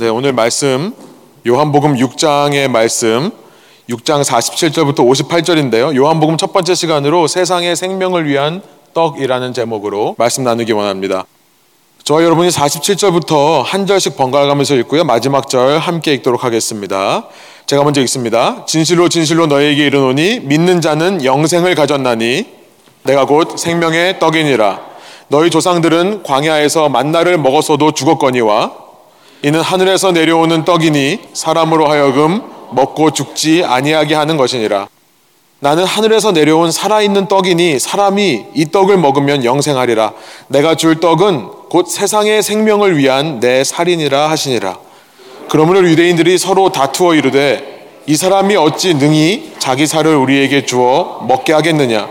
네, 오늘 말씀 요한복음 6장의 말씀 6장 47절부터 58절인데요. 요한복음 첫 번째 시간으로 세상의 생명을 위한 떡이라는 제목으로 말씀 나누기 원합니다. 저와 여러분이 47절부터 한 절씩 번갈아 가면서 읽고요. 마지막 절 함께 읽도록 하겠습니다. 제가 먼저 읽습니다. 진실로 진실로 너희에게 이르노니 믿는 자는 영생을 가졌나니 내가 곧 생명의 떡이니라. 너희 조상들은 광야에서 만나를 먹었어도 죽었거니와 이는 하늘에서 내려오는 떡이니 사람으로 하여금 먹고 죽지 아니하게 하는 것이니라. 나는 하늘에서 내려온 살아있는 떡이니 사람이 이 떡을 먹으면 영생하리라. 내가 줄 떡은 곧 세상의 생명을 위한 내 살인이라 하시니라. 그러므로 유대인들이 서로 다투어 이르되 이 사람이 어찌 능히 자기 살을 우리에게 주어 먹게 하겠느냐.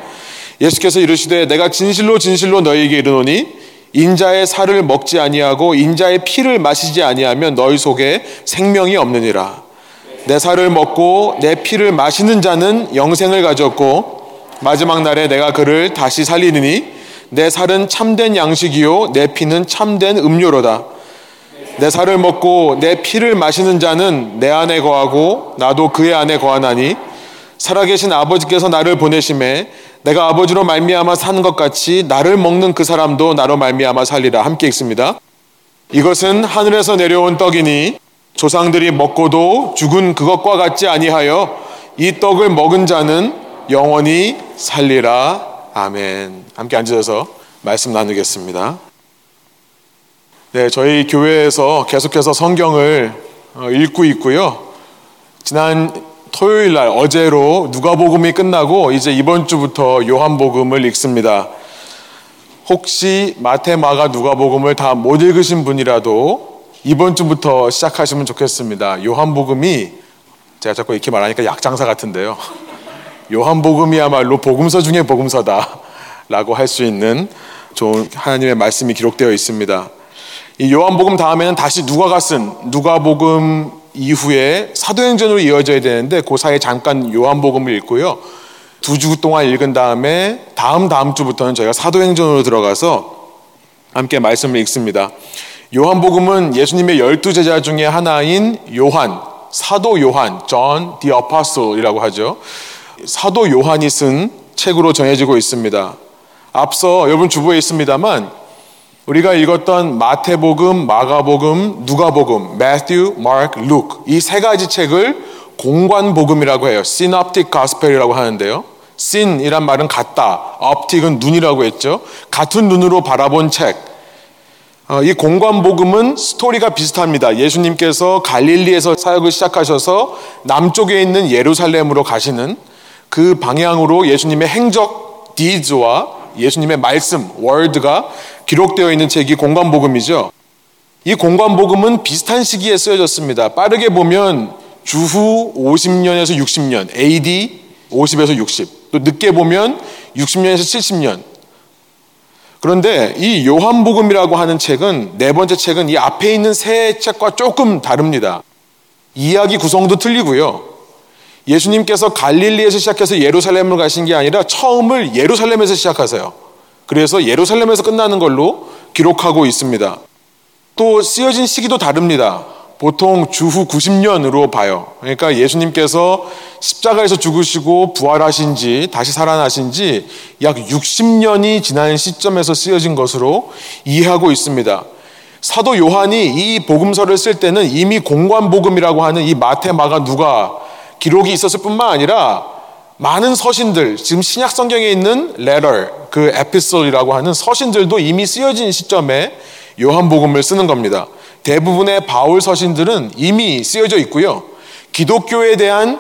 예수께서 이르시되 내가 진실로 진실로 너희에게 이르노니 인자의 살을 먹지 아니하고 인자의 피를 마시지 아니하면 너희 속에 생명이 없느니라. 내 살을 먹고 내 피를 마시는 자는 영생을 가졌고 마지막 날에 내가 그를 다시 살리느니 내 살은 참된 양식이요 내 피는 참된 음료로다. 내 살을 먹고 내 피를 마시는 자는 내 안에 거하고 나도 그의 안에 거하나니 살아계신 아버지께서 나를 보내심에 내가 아버지로 말미암아 사는 것 같이 나를 먹는 그 사람도 나로 말미암아 살리라 함께 읽습니다. 이것은 하늘에서 내려온 떡이니 조상들이 먹고도 죽은 그것과 같지 아니하여 이 떡을 먹은 자는 영원히 살리라. 아멘. 함께 앉으셔서 말씀 나누겠습니다. 네, 저희 교회에서 계속해서 성경을 어, 읽고 있고요. 지난 토요일 날 어제로 누가복음이 끝나고 이제 이번 주부터 요한복음을 읽습니다. 혹시 마태, 마가, 누가복음을 다 못 읽으신 분이라도 이번 주부터 시작하시면 좋겠습니다. 요한복음이 제가 자꾸 이렇게 말하니까 약장사 같은데요. 요한복음이야말로 복음서 중에 복음서다라고 할 수 있는 좋은 하나님의 말씀이 기록되어 있습니다. 이 요한복음 다음에는 다시 누가가 쓴 누가복음 이후에 사도행전으로 이어져야 되는데 그 사이에 잠깐 요한복음을 읽고요. 두 주 동안 읽은 다음에 다음 다음 주부터는 저희가 사도행전으로 들어가서 함께 말씀을 읽습니다. 요한복음은 예수님의 열두 제자 중에 하나인 요한, 사도 요한, John the Apostle이라고 하죠. 사도 요한이 쓴 책으로 전해지고 있습니다. 앞서 여러분 주부에 있습니다만 우리가 읽었던 마태복음, 마가복음, 누가복음, Matthew, Mark, Luke 이 세 가지 책을 공관복음이라고 해요. Synoptic Gospel이라고 하는데요. Syn이란 말은 같다, Optic은 눈이라고 했죠. 같은 눈으로 바라본 책. 어, 이 공관복음은 스토리가 비슷합니다. 예수님께서 갈릴리에서 사역을 시작하셔서 남쪽에 있는 예루살렘으로 가시는 그 방향으로 예수님의 행적 디즈와 예수님의 말씀 월드가 기록되어 있는 책이 공관복음이죠. 이 공관복음은 비슷한 시기에 쓰여졌습니다. 빠르게 보면 주후 50년에서 60년, AD 50에서 60. 또 늦게 보면 60년에서 70년. 그런데 이 요한복음이라고 하는 책은 네 번째 책은 이 앞에 있는 세 책과 조금 다릅니다. 이야기 구성도 틀리고요. 예수님께서 갈릴리에서 시작해서 예루살렘을 가신 게 아니라 처음을 예루살렘에서 시작하세요. 그래서 예루살렘에서 끝나는 걸로 기록하고 있습니다. 또 쓰여진 시기도 다릅니다. 보통 주후 90년으로 봐요. 그러니까 예수님께서 십자가에서 죽으시고 부활하신 지 다시 살아나신 지 약 60년이 지난 시점에서 쓰여진 것으로 이해하고 있습니다. 사도 요한이 이 복음서를 쓸 때는 이미 공관복음이라고 하는 이 마태, 마가, 누가 기록이 있었을 뿐만 아니라 많은 서신들, 지금 신약 성경에 있는 letter, 그 이라고 하는 서신들도 이미 쓰여진 시점에 요한복음을 쓰는 겁니다. 대부분의 바울 서신들은 이미 쓰여져 있고요. 기독교에 대한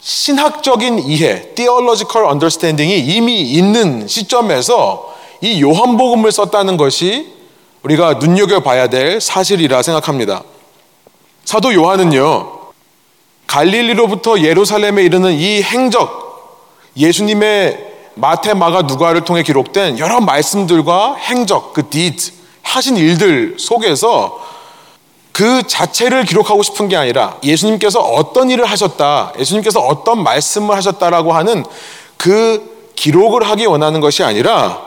신학적인 이해, theological understanding이 이미 있는 시점에서 이 요한복음을 썼다는 것이 우리가 눈여겨봐야 될 사실이라 생각합니다. 사도 요한은요, 갈릴리로부터 예루살렘에 이르는 이 행적, 예수님의 마태, 마가, 누가를 통해 기록된 여러 말씀들과 행적, 그 deed, 하신 일들 속에서 그 자체를 기록하고 싶은 게 아니라 예수님께서 어떤 일을 하셨다, 예수님께서 어떤 말씀을 하셨다라고 하는 그 기록을 하기 원하는 것이 아니라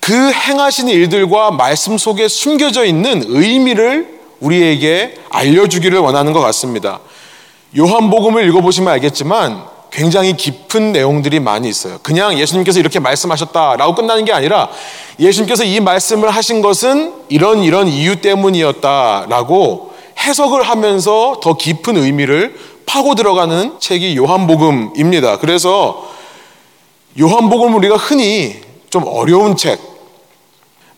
그 행하신 일들과 말씀 속에 숨겨져 있는 의미를 우리에게 알려주기를 원하는 것 같습니다. 요한복음을 읽어보시면 알겠지만 굉장히 깊은 내용들이 많이 있어요. 그냥 예수님께서 이렇게 말씀하셨다라고 끝나는 게 아니라 예수님께서 이 말씀을 하신 것은 이런 이런 이유 때문이었다라고 해석을 하면서 더 깊은 의미를 파고 들어가는 책이 요한복음입니다. 그래서 요한복음은 우리가 흔히 좀 어려운 책,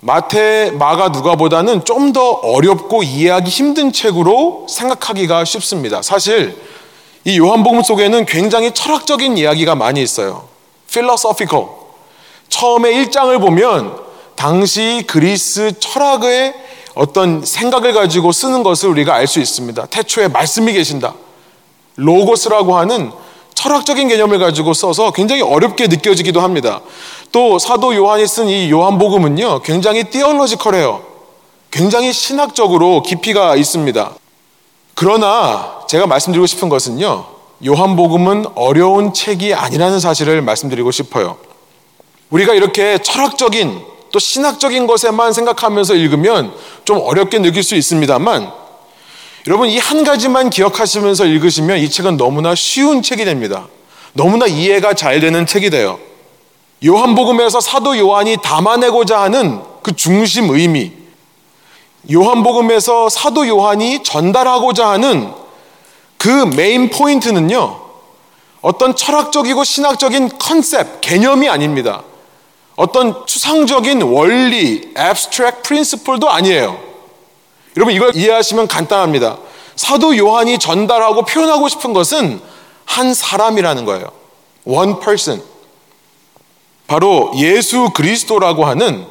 마태, 마가, 누가보다는 좀 더 어렵고 이해하기 힘든 책으로 생각하기가 쉽습니다. 사실 이 요한복음 속에는 굉장히 철학적인 이야기가 많이 있어요. philosophical. 처음에 1장을 보면 당시 그리스 철학의 어떤 생각을 가지고 쓰는 것을 우리가 알 수 있습니다. 태초에 말씀이 계신다. 로고스라고 하는 철학적인 개념을 가지고 써서 굉장히 어렵게 느껴지기도 합니다. 또 사도 요한이 쓴 이 요한복음은요, 굉장히 띠얼러지컬해요. 굉장히 신학적으로 깊이가 있습니다. 그러나 제가 말씀드리고 싶은 것은요, 요한복음은 어려운 책이 아니라는 사실을 말씀드리고 싶어요. 우리가 이렇게 철학적인 또 신학적인 것에만 생각하면서 읽으면 좀 어렵게 느낄 수 있습니다만 여러분 이 한 가지만 기억하시면서 읽으시면 이 책은 너무나 쉬운 책이 됩니다. 너무나 이해가 잘 되는 책이 돼요. 요한복음에서 사도 요한이 담아내고자 하는 그 중심 의미, 요한복음에서 사도 요한이 전달하고자 하는 그 메인 포인트는요, 어떤 철학적이고 신학적인 컨셉, 개념이 아닙니다. 어떤 추상적인 원리, abstract principle도 아니에요. 여러분 이걸 이해하시면 간단합니다. 사도 요한이 전달하고 표현하고 싶은 것은 한 사람이라는 거예요. one person. 바로 예수 그리스도라고 하는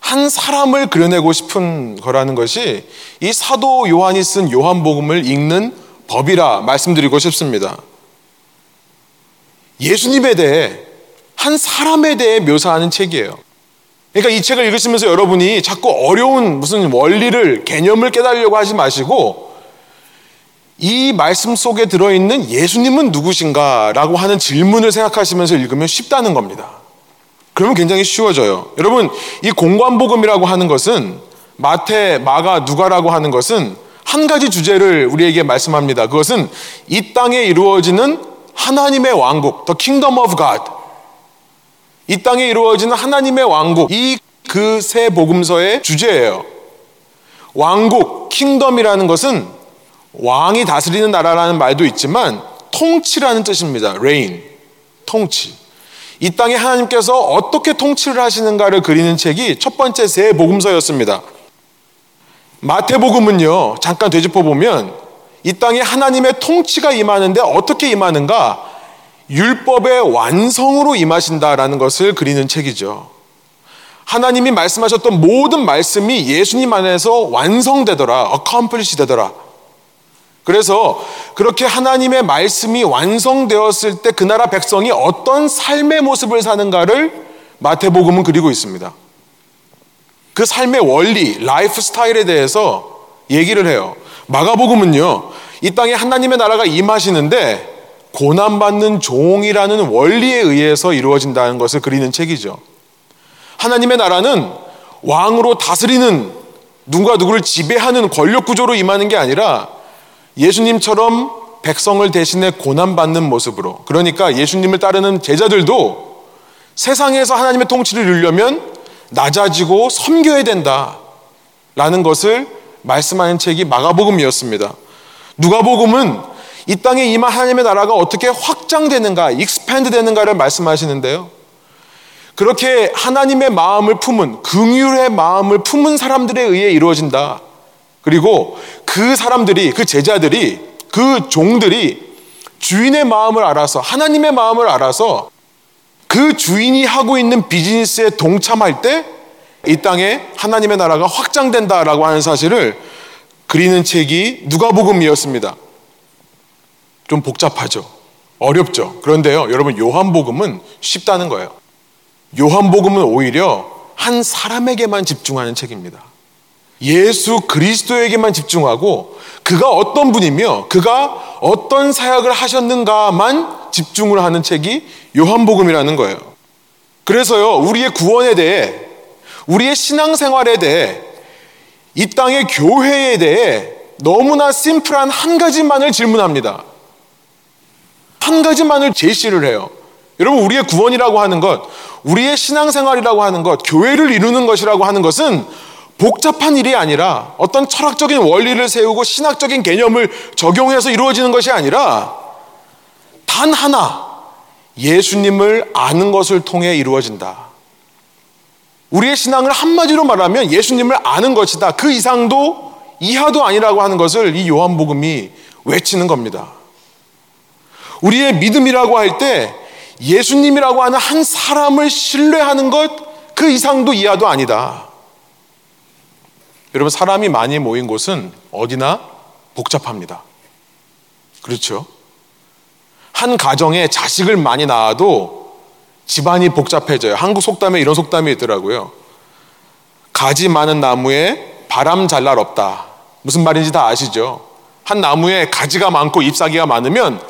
한 사람을 그려내고 싶은 거라는 것이 이 사도 요한이 쓴 요한복음을 읽는 법이라 말씀드리고 싶습니다. 예수님에 대해 한 사람에 대해 묘사하는 책이에요. 그러니까 이 책을 읽으시면서 여러분이 자꾸 어려운 무슨 원리를, 개념을 깨달으려고 하지 마시고 이 말씀 속에 들어있는 예수님은 누구신가 라고 하는 질문을 생각하시면서 읽으면 쉽다는 겁니다. 그러면 굉장히 쉬워져요. 여러분, 이 공관복음이라고 하는 것은 마태, 마가, 누가라고 하는 것은 한 가지 주제를 우리에게 말씀합니다. 그것은 이 땅에 이루어지는 하나님의 왕국, the kingdom of God. 이 땅에 이루어지는 하나님의 왕국, 이그세 복음서의 주제예요. 왕국, 킹덤이라는 것은 왕이 다스리는 나라라는 말도 있지만 통치라는 뜻입니다. reign, 통치. 이 땅에 하나님께서 어떻게 통치를 하시는가를 그리는 책이 첫 번째 세 복음서였습니다. 마태복음은요, 잠깐 되짚어 보면 이 땅에 하나님의 통치가 임하는데 어떻게 임하는가? 율법의 완성으로 임하신다라는 것을 그리는 책이죠. 하나님이 말씀하셨던 모든 말씀이 예수님 안에서 완성되더라, accomplish 되더라. 그래서 그렇게 하나님의 말씀이 완성되었을 때 그 나라 백성이 어떤 삶의 모습을 사는가를 마태복음은 그리고 있습니다. 그 삶의 원리, 라이프 스타일에 대해서 얘기를 해요. 마가복음은요, 이 땅에 하나님의 나라가 임하시는데 고난받는 종이라는 원리에 의해서 이루어진다는 것을 그리는 책이죠. 하나님의 나라는 왕으로 다스리는 누가 누구를 지배하는 권력 구조로 임하는 게 아니라 예수님처럼 백성을 대신해 고난받는 모습으로 그러니까 예수님을 따르는 제자들도 세상에서 하나님의 통치를 이루려면 낮아지고 섬겨야 된다 라는 것을 말씀하는 책이 마가복음이었습니다. 누가복음은 이 땅에 임한 하나님의 나라가 어떻게 확장되는가, expand 되는가를 말씀하시는데요. 그렇게 하나님의 마음을 품은, 긍휼의 마음을 품은 사람들에 의해 이루어진다. 그리고 그 사람들이, 그 제자들이, 그 종들이 주인의 마음을 알아서, 하나님의 마음을 알아서 그 주인이 하고 있는 비즈니스에 동참할 때 이 땅에 하나님의 나라가 확장된다라고 하는 사실을 그리는 책이 누가복음이었습니다. 좀 복잡하죠. 어렵죠. 그런데요, 여러분 요한복음은 쉽다는 거예요. 요한복음은 오히려 한 사람에게만 집중하는 책입니다. 예수 그리스도에게만 집중하고 그가 어떤 분이며 그가 어떤 사역을 하셨는가만 집중을 하는 책이 요한복음이라는 거예요. 그래서요, 우리의 구원에 대해, 우리의 신앙생활에 대해 이 땅의 교회에 대해 너무나 심플한 한 가지만을 질문합니다. 한 가지만을 제시를 해요. 여러분, 우리의 구원이라고 하는 것, 우리의 신앙생활이라고 하는 것, 교회를 이루는 것이라고 하는 것은 복잡한 일이 아니라 어떤 철학적인 원리를 세우고 신학적인 개념을 적용해서 이루어지는 것이 아니라 단 하나, 예수님을 아는 것을 통해 이루어진다. 우리의 신앙을 한마디로 말하면 예수님을 아는 것이다. 그 이상도 이하도 아니라고 하는 것을 이 요한복음이 외치는 겁니다. 우리의 믿음이라고 할 때 예수님이라고 하는 한 사람을 신뢰하는 것 그 이상도 이하도 아니다. 여러분 사람이 많이 모인 곳은 어디나 복잡합니다. 그렇죠? 한 가정에 자식을 많이 낳아도 집안이 복잡해져요. 한국 속담에 이런 속담이 있더라고요. 가지 많은 나무에 바람 잘 날 없다. 무슨 말인지 다 아시죠? 한 나무에 가지가 많고 잎사귀가 많으면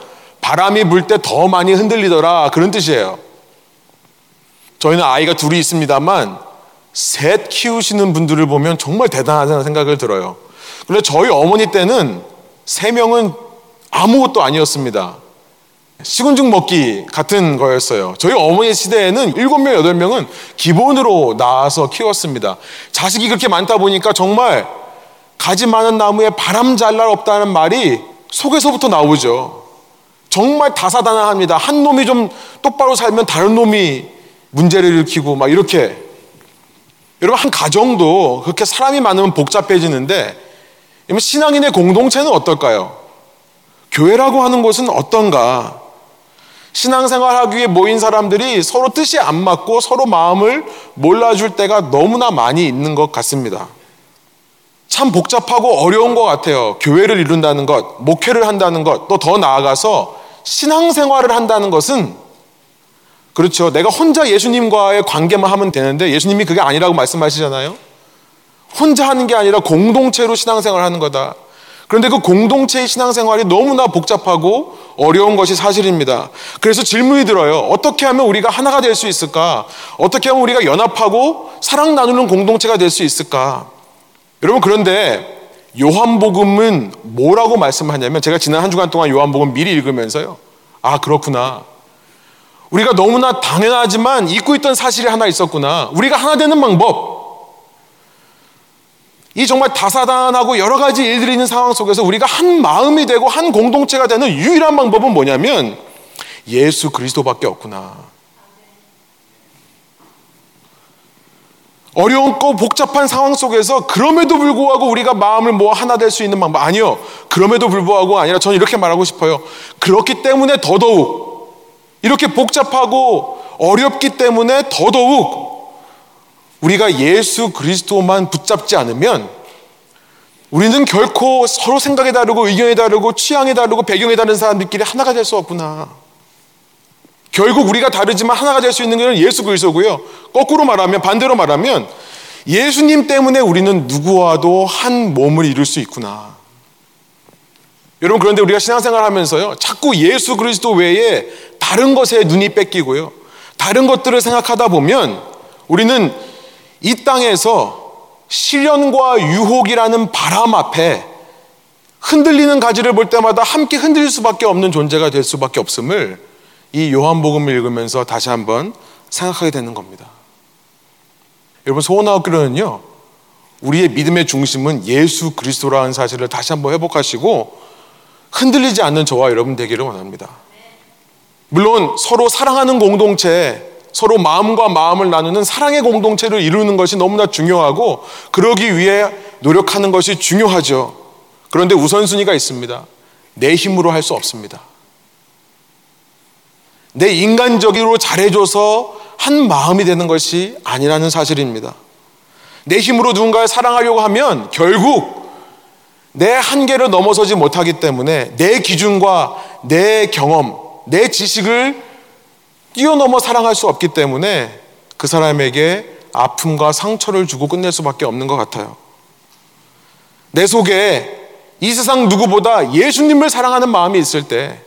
바람이 불 때 더 많이 흔들리더라. 그런 뜻이에요. 저희는 아이가 둘이 있습니다만 셋 키우시는 분들을 보면 정말 대단하다는 생각을 들어요. 그런데 저희 어머니 때는 세 명은 아무것도 아니었습니다. 식은죽 먹기 같은 거였어요. 저희 어머니 시대에는 일곱 명, 여덟 명은 기본으로 낳아서 키웠습니다. 자식이 그렇게 많다 보니까 정말 가지 많은 나무에 바람 잘 날 없다는 말이 속에서부터 나오죠. 정말 다사다난합니다. 한 놈이 좀 똑바로 살면 다른 놈이 문제를 일으키고 막 이렇게. 여러분, 한 가정도 그렇게 사람이 많으면 복잡해지는데, 신앙인의 공동체는 어떨까요? 교회라고 하는 곳은 어떤가? 신앙생활 하기 위해 모인 사람들이 서로 뜻이 안 맞고 서로 마음을 몰라줄 때가 너무나 많이 있는 것 같습니다. 참 복잡하고 어려운 것 같아요. 교회를 이룬다는 것, 목회를 한다는 것, 또 더 나아가서 신앙생활을 한다는 것은 그렇죠. 내가 혼자 예수님과의 관계만 하면 되는데 예수님이 그게 아니라고 말씀하시잖아요. 혼자 하는 게 아니라 공동체로 신앙생활 하는 거다. 그런데 그 공동체의 신앙생활이 너무나 복잡하고 어려운 것이 사실입니다. 그래서 질문이 들어요. 어떻게 하면 우리가 하나가 될 수 있을까? 어떻게 하면 우리가 연합하고 사랑 나누는 공동체가 될 수 있을까? 여러분 그런데 요한복음은 뭐라고 말씀하냐면 제가 지난 한 주간 동안 요한복음 미리 읽으면서요. 아 그렇구나. 우리가 너무나 당연하지만 잊고 있던 사실이 하나 있었구나. 우리가 하나 되는 방법. 이 정말 다사다난하고 여러 가지 일들이 있는 상황 속에서 우리가 한 마음이 되고 한 공동체가 되는 유일한 방법은 뭐냐면 예수 그리스도밖에 없구나. 어려운고 복잡한 상황 속에서 그럼에도 불구하고 우리가 마음을 모아 하나 될 수 있는 방법 아니요. 그럼에도 불구하고 아니라 저는 이렇게 말하고 싶어요. 그렇기 때문에 더더욱 이렇게 복잡하고 어렵기 때문에 더더욱 우리가 예수 그리스도만 붙잡지 않으면 우리는 결코 서로 생각이 다르고 의견이 다르고 취향이 다르고 배경이 다른 사람들끼리 하나가 될 수 없구나. 결국 우리가 다르지만 하나가 될 수 있는 것은 예수 그리스도고요. 거꾸로 말하면 반대로 말하면 예수님 때문에 우리는 누구와도 한 몸을 이룰 수 있구나. 여러분 그런데 우리가 신앙생활 하면서요. 자꾸 예수 그리스도 외에 다른 것에 눈이 뺏기고요. 다른 것들을 생각하다 보면 우리는 이 땅에서 시련과 유혹이라는 바람 앞에 흔들리는 가지를 볼 때마다 함께 흔들릴 수밖에 없는 존재가 될 수밖에 없음을 이 요한복음을 읽으면서 다시 한번 생각하게 되는 겁니다. 여러분 소원하옵기로는요. 우리의 믿음의 중심은 예수 그리스도라는 사실을 다시 한번 회복하시고 흔들리지 않는 저와 여러분 되기를 원합니다. 물론 서로 사랑하는 공동체, 서로 마음과 마음을 나누는 사랑의 공동체를 이루는 것이 너무나 중요하고 그러기 위해 노력하는 것이 중요하죠. 그런데 우선순위가 있습니다. 내 힘으로 할 수 없습니다. 내 인간적으로 잘해줘서 한 마음이 되는 것이 아니라는 사실입니다. 내 힘으로 누군가를 사랑하려고 하면 결국 내 한계를 넘어서지 못하기 때문에 내 기준과 내 경험, 내 지식을 뛰어넘어 사랑할 수 없기 때문에 그 사람에게 아픔과 상처를 주고 끝낼 수밖에 없는 것 같아요. 내 속에 이 세상 누구보다 예수님을 사랑하는 마음이 있을 때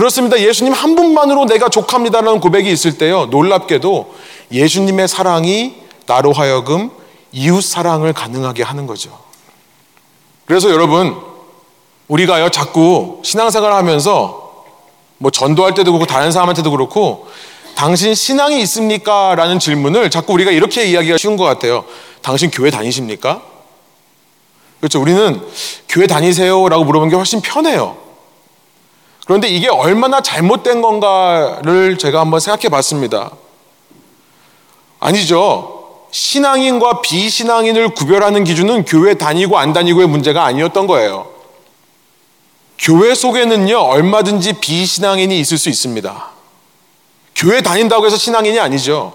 그렇습니다. 예수님 한 분만으로 내가 족합니다라는 고백이 있을 때요. 놀랍게도 예수님의 사랑이 나로 하여금 이웃 사랑을 가능하게 하는 거죠. 그래서 여러분, 우리가요, 자꾸 신앙생활 하면서 뭐 전도할 때도 그렇고 다른 사람한테도 그렇고 당신 신앙이 있습니까? 라는 질문을 자꾸 우리가 이렇게 이야기가 쉬운 것 같아요. 당신 교회 다니십니까? 그렇죠. 우리는 교회 다니세요? 라고 물어보는 게 훨씬 편해요. 그런데 이게 얼마나 잘못된 건가를 제가 한번 생각해 봤습니다. 아니죠. 신앙인과 비신앙인을 구별하는 기준은 교회 다니고 안 다니고의 문제가 아니었던 거예요. 교회 속에는요, 얼마든지 비신앙인이 있을 수 있습니다. 교회 다닌다고 해서 신앙인이 아니죠.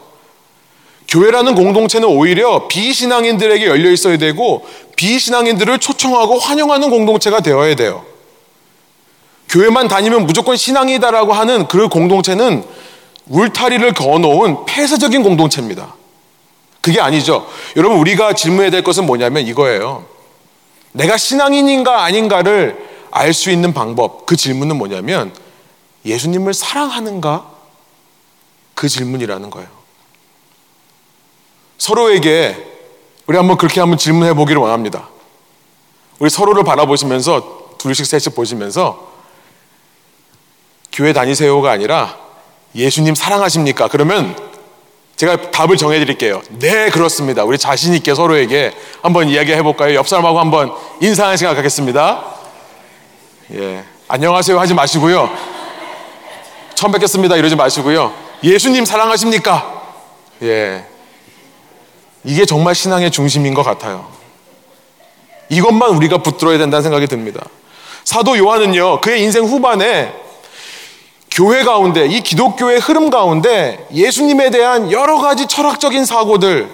교회라는 공동체는 오히려 비신앙인들에게 열려 있어야 되고 비신앙인들을 초청하고 환영하는 공동체가 되어야 돼요. 교회만 다니면 무조건 신앙이다라고 하는 그 공동체는 울타리를 그어놓은 폐쇄적인 공동체입니다. 그게 아니죠. 여러분, 우리가 질문해야 될 것은 뭐냐면 이거예요. 내가 신앙인인가 아닌가를 알 수 있는 방법, 그 질문은 뭐냐면 예수님을 사랑하는가? 그 질문이라는 거예요. 서로에게 우리 한번 그렇게 한번 질문해 보기를 원합니다. 우리 서로를 바라보시면서 둘씩 셋씩 보시면서 교회 다니세요가 아니라 예수님 사랑하십니까? 그러면 제가 답을 정해 드릴게요. 네, 그렇습니다. 우리 자신 있게 서로에게 한번 이야기해 볼까요? 옆 사람하고 한번 인사하는 시간 갖겠습니다. 예. 안녕하세요 하지 마시고요. 처음 뵙겠습니다 이러지 마시고요. 예수님 사랑하십니까? 예. 이게 정말 신앙의 중심인 것 같아요. 이것만 우리가 붙들어야 된다는 생각이 듭니다. 사도 요한은요, 그의 인생 후반에 교회 가운데, 이 기독교의 흐름 가운데 예수님에 대한 여러 가지 철학적인 사고들,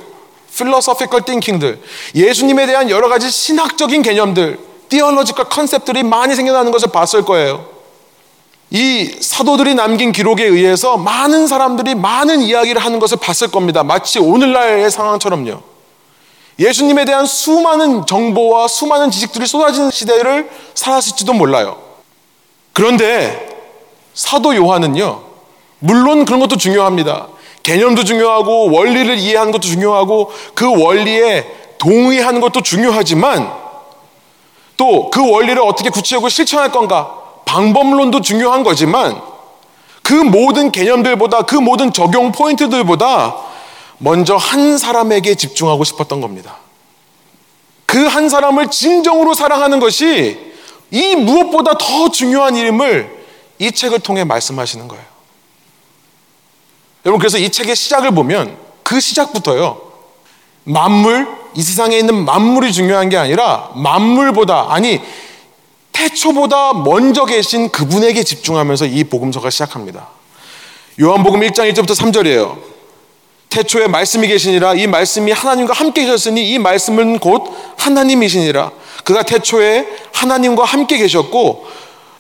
philosophical thinking들, 예수님에 대한 여러 가지 신학적인 개념들, theological 컨셉들이 많이 생겨나는 것을 봤을 거예요. 이 사도들이 남긴 기록에 의해서 많은 사람들이 많은 이야기를 하는 것을 봤을 겁니다. 마치 오늘날의 상황처럼요. 예수님에 대한 수많은 정보와 수많은 지식들이 쏟아지는 시대를 살았을지도 몰라요. 그런데 사도 요한은요, 물론 그런 것도 중요합니다. 개념도 중요하고 원리를 이해하는 것도 중요하고 그 원리에 동의하는 것도 중요하지만 또 그 원리를 어떻게 구체적으로 실천할 건가 방법론도 중요한 거지만 그 모든 개념들보다 그 모든 적용 포인트들보다 먼저 한 사람에게 집중하고 싶었던 겁니다. 그 한 사람을 진정으로 사랑하는 것이 이 무엇보다 더 중요한 일임을 이 책을 통해 말씀하시는 거예요. 여러분, 그래서 이 책의 시작을 보면 그 시작부터요. 만물, 이 세상에 있는 만물이 중요한 게 아니라 만물보다, 아니, 태초보다 먼저 계신 그분에게 집중하면서 이 복음서가 시작합니다. 요한복음 1장 1절부터 3절이에요. 태초에 말씀이 계시니라 이 말씀이 하나님과 함께 계셨으니 이 말씀은 곧 하나님이시니라. 그가 태초에 하나님과 함께 계셨고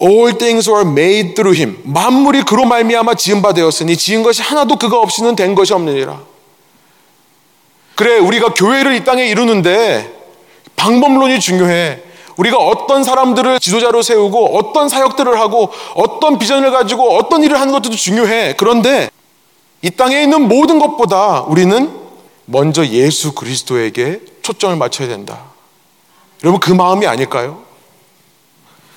all things were made through him. 만물이 그로 말미암아 지은 바 되었으니 지은 것이 하나도 그가 없이는 된 것이 없느니라. 그래 우리가 교회를 이 땅에 이루는데 방법론이 중요해. 우리가 어떤 사람들을 지도자로 세우고 어떤 사역들을 하고 어떤 비전을 가지고 어떤 일을 하는 것도 중요해. 그런데 이 땅에 있는 모든 것보다 우리는 먼저 예수 그리스도에게 초점을 맞춰야 된다. 여러분 그 마음이 아닐까요?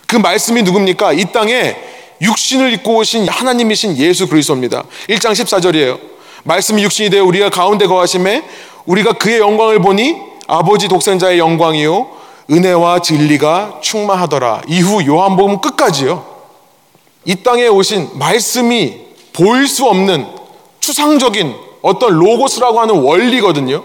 그 말씀이 누굽니까? 이 땅에 육신을 입고 오신 하나님이신 예수 그리스도입니다. 1장 14절이에요. 말씀이 육신이 되어 우리가 가운데 거하심에 우리가 그의 영광을 보니 아버지 독생자의 영광이요 은혜와 진리가 충만하더라. 이후 요한복음 끝까지요. 이 땅에 오신 말씀이 보일 수 없는 추상적인 어떤 로고스라고 하는 원리거든요.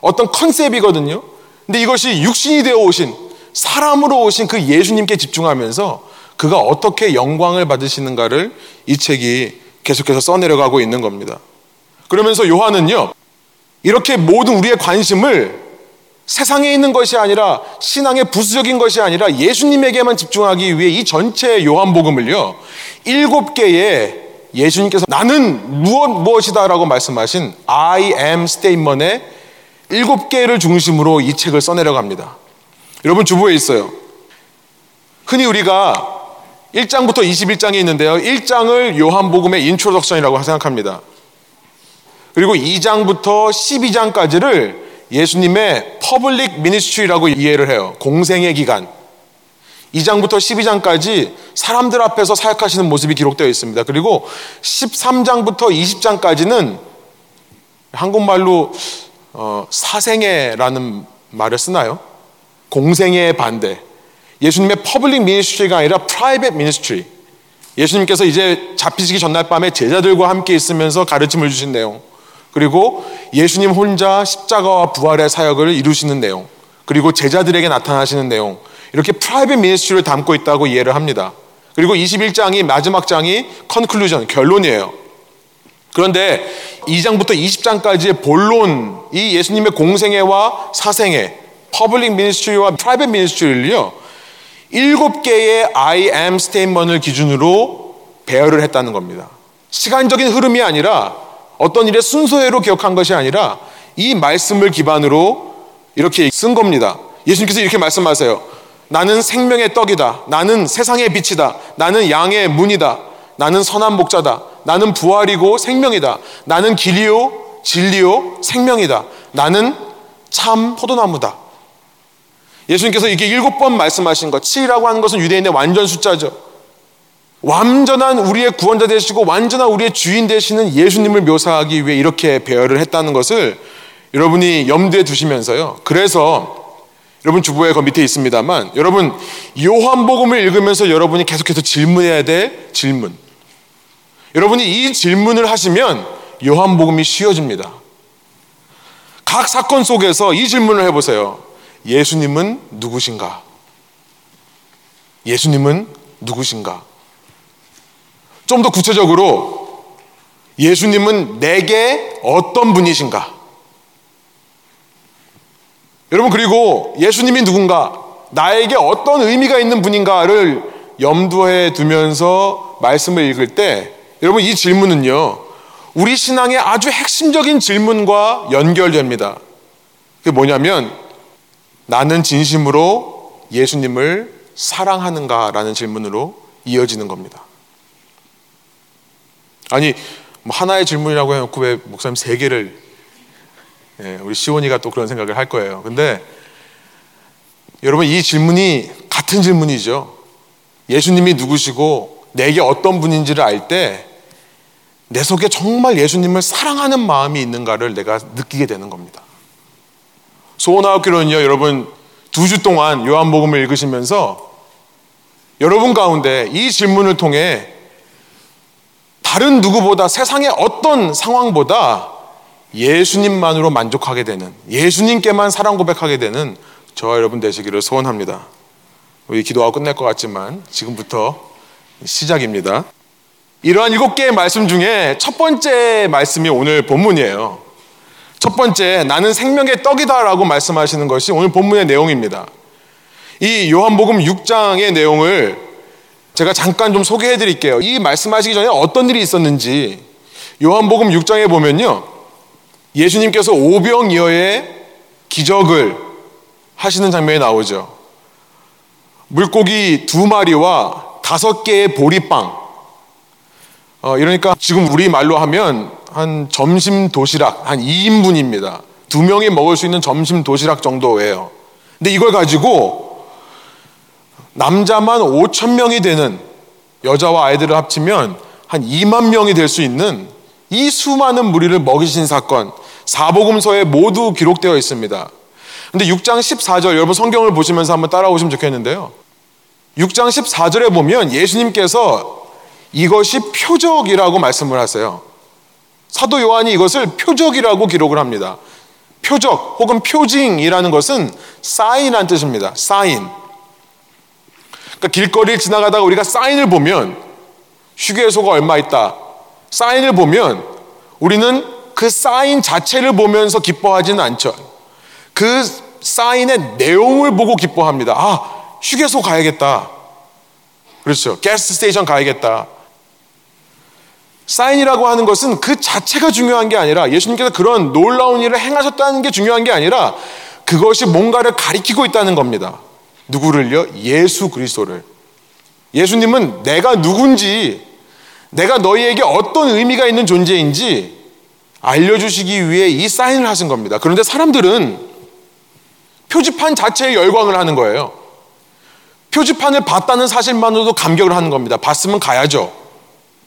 어떤 컨셉이거든요. 근데 이것이 육신이 되어 오신 사람으로 오신 그 예수님께 집중하면서 그가 어떻게 영광을 받으시는가를 이 책이 계속해서 써내려가고 있는 겁니다. 그러면서 요한은요, 이렇게 모든 우리의 관심을 세상에 있는 것이 아니라 신앙의 부수적인 것이 아니라 예수님에게만 집중하기 위해 이 전체 요한복음을요, 일곱 개의 예수님께서 나는 무엇 무엇이다라고 말씀하신 I am statement의 일곱 개를 중심으로 이 책을 써내려갑니다. 여러분 주부에 있어요. 흔히 우리가 1장부터 21장이 있는데요. 1장을 요한복음의 introduction이라고 생각합니다. 그리고 2장부터 12장까지를 예수님의 public ministry라고 이해를 해요. 공생애 기간. 2장부터 12장까지 사람들 앞에서 사역하시는 모습이 기록되어 있습니다. 그리고 13장부터 20장까지는 한국말로 어, 사생애라는 말을 쓰나요? 공생애 반대. 예수님의 public ministry가 아니라 private ministry. 예수님께서 이제 잡히시기 전날 밤에 제자들과 함께 있으면서 가르침을 주신 내용. 그리고 예수님 혼자 십자가와 부활의 사역을 이루시는 내용. 그리고 제자들에게 나타나시는 내용. 이렇게 private ministry를 담고 있다고 이해를 합니다. 그리고 21장이 마지막 장이 conclusion, 결론이에요. 그런데 2장부터 20장까지의 본론이 예수님의 공생애와 사생애, public ministry와 private ministry를요. 일곱 개의 I am statement를 기준으로 배열을 했다는 겁니다. 시간적인 흐름이 아니라 어떤 일의 순서대로 기억한 것이 아니라 이 말씀을 기반으로 이렇게 쓴 겁니다. 예수님께서 이렇게 말씀하세요. 나는 생명의 떡이다. 나는 세상의 빛이다. 나는 양의 문이다. 나는 선한 목자다. 나는 부활이고 생명이다. 나는 길이요, 진리요, 생명이다. 나는 참 포도나무다. 예수님께서 이렇게 일곱 번 말씀하신 것, 7이라고 하는 것은 유대인의 완전 숫자죠. 완전한 우리의 구원자 되시고 완전한 우리의 주인 되시는 예수님을 묘사하기 위해 이렇게 배열을 했다는 것을 여러분이 염두에 두시면서요. 그래서 여러분 주보에 그 밑에 있습니다만 여러분 요한복음을 읽으면서 여러분이 계속해서 질문해야 될 질문. 여러분이 이 질문을 하시면 요한복음이 쉬워집니다. 각 사건 속에서 이 질문을 해보세요. 예수님은 누구신가? 예수님은 누구신가? 좀 더 구체적으로 예수님은 내게 어떤 분이신가? 여러분 그리고 예수님이 누군가? 나에게 어떤 의미가 있는 분인가를 염두에 두면서 말씀을 읽을 때 여러분 이 질문은요. 우리 신앙의 아주 핵심적인 질문과 연결됩니다. 그게 뭐냐면 나는 진심으로 예수님을 사랑하는가라는 질문으로 이어지는 겁니다. 아니 뭐 하나의 질문이라고 해놓고 왜 목사님 세 개를 예, 우리 시온이가 또 그런 생각을 할 거예요. 근데 여러분 이 질문이 같은 질문이죠. 예수님이 누구시고 내게 어떤 분인지를 알 때 내 속에 정말 예수님을 사랑하는 마음이 있는가를 내가 느끼게 되는 겁니다. 소원하옵기로는요, 여러분 두 주 동안 요한복음을 읽으시면서 여러분 가운데 이 질문을 통해 다른 누구보다 세상의 어떤 상황보다 예수님만으로 만족하게 되는 예수님께만 사랑 고백하게 되는 저와 여러분 되시기를 소원합니다. 우리 기도하고 끝낼 것 같지만 지금부터 시작입니다. 이러한 일곱 개의 말씀 중에 첫 번째 말씀이 오늘 본문이에요. 첫 번째, 나는 생명의 떡이다라고 말씀하시는 것이 오늘 본문의 내용입니다. 이 요한복음 6장의 내용을 제가 잠깐 좀 소개해 드릴게요. 이 말씀하시기 전에 어떤 일이 있었는지 요한복음 6장에 보면요. 예수님께서 오병이어의 기적을 하시는 장면이 나오죠. 물고기 두 마리와 다섯 개의 보리빵. 어, 이러니까 지금 우리 말로 하면 한 점심 도시락 한 2인분입니다. 두 명이 먹을 수 있는 점심 도시락 정도예요. 근데 이걸 가지고 남자만 5천 명이 되는 여자와 아이들을 합치면 한 2만 명이 될 수 있는 이 수많은 무리를 먹이신 사건 사복음서에 모두 기록되어 있습니다. 근데 6장 14절 여러분 성경을 보시면서 한번 따라오시면 좋겠는데요. 6장 14절에 보면 예수님께서 이것이 표적이라고 말씀을 하세요. 사도 요한이 이것을 표적이라고 기록을 합니다. 표적 혹은 표징이라는 것은 사인한 뜻입니다. 사인. 그러니까 길거리를 지나가다가 우리가 사인을 보면 휴게소가 얼마 있다. 사인을 보면 우리는 그 사인 자체를 보면서 기뻐하지는 않죠. 그 사인의 내용을 보고 기뻐합니다. 아, 휴게소 가야겠다. 그렇죠. 가스 스테이션 가야겠다. 사인이라고 하는 것은 그 자체가 중요한 게 아니라 예수님께서 그런 놀라운 일을 행하셨다는 게 중요한 게 아니라 그것이 뭔가를 가리키고 있다는 겁니다. 누구를요? 예수 그리스도를. 예수님은 내가 누군지, 내가 너희에게 어떤 의미가 있는 존재인지 알려주시기 위해 이 사인을 하신 겁니다. 그런데 사람들은 표지판 자체에 열광을 하는 거예요. 표지판을 봤다는 사실만으로도 감격을 하는 겁니다. 봤으면 가야죠.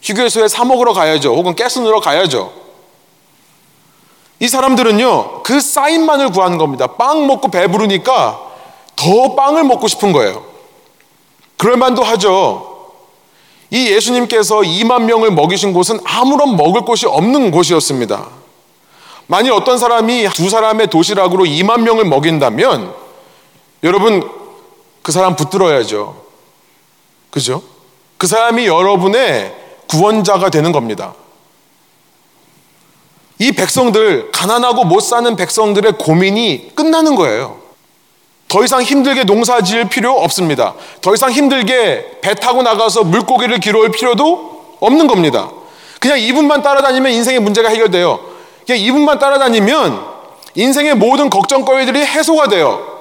휴게소에 사 먹으러 가야죠. 혹은 넣으러 가야죠. 이 사람들은요, 그 사인만을 구하는 겁니다. 빵 먹고 배부르니까 더 빵을 먹고 싶은 거예요. 그럴 만도 하죠. 이 예수님께서 2만 명을 먹이신 곳은 아무런 먹을 곳이 없는 곳이었습니다. 만일 어떤 사람이 두 사람의 도시락으로 2만 명을 먹인다면 여러분 그 사람 붙들어야죠. 그죠? 그 사람이 여러분의 구원자가 되는 겁니다. 이 백성들, 가난하고 못 사는 백성들의 고민이 끝나는 거예요. 더 이상 힘들게 농사 지을 필요 없습니다. 더 이상 힘들게 배 타고 나가서 물고기를 기르올 필요도 없는 겁니다. 그냥 이분만 따라다니면 인생의 문제가 해결돼요. 그냥 이분만 따라다니면 인생의 모든 걱정거리들이 해소가 돼요.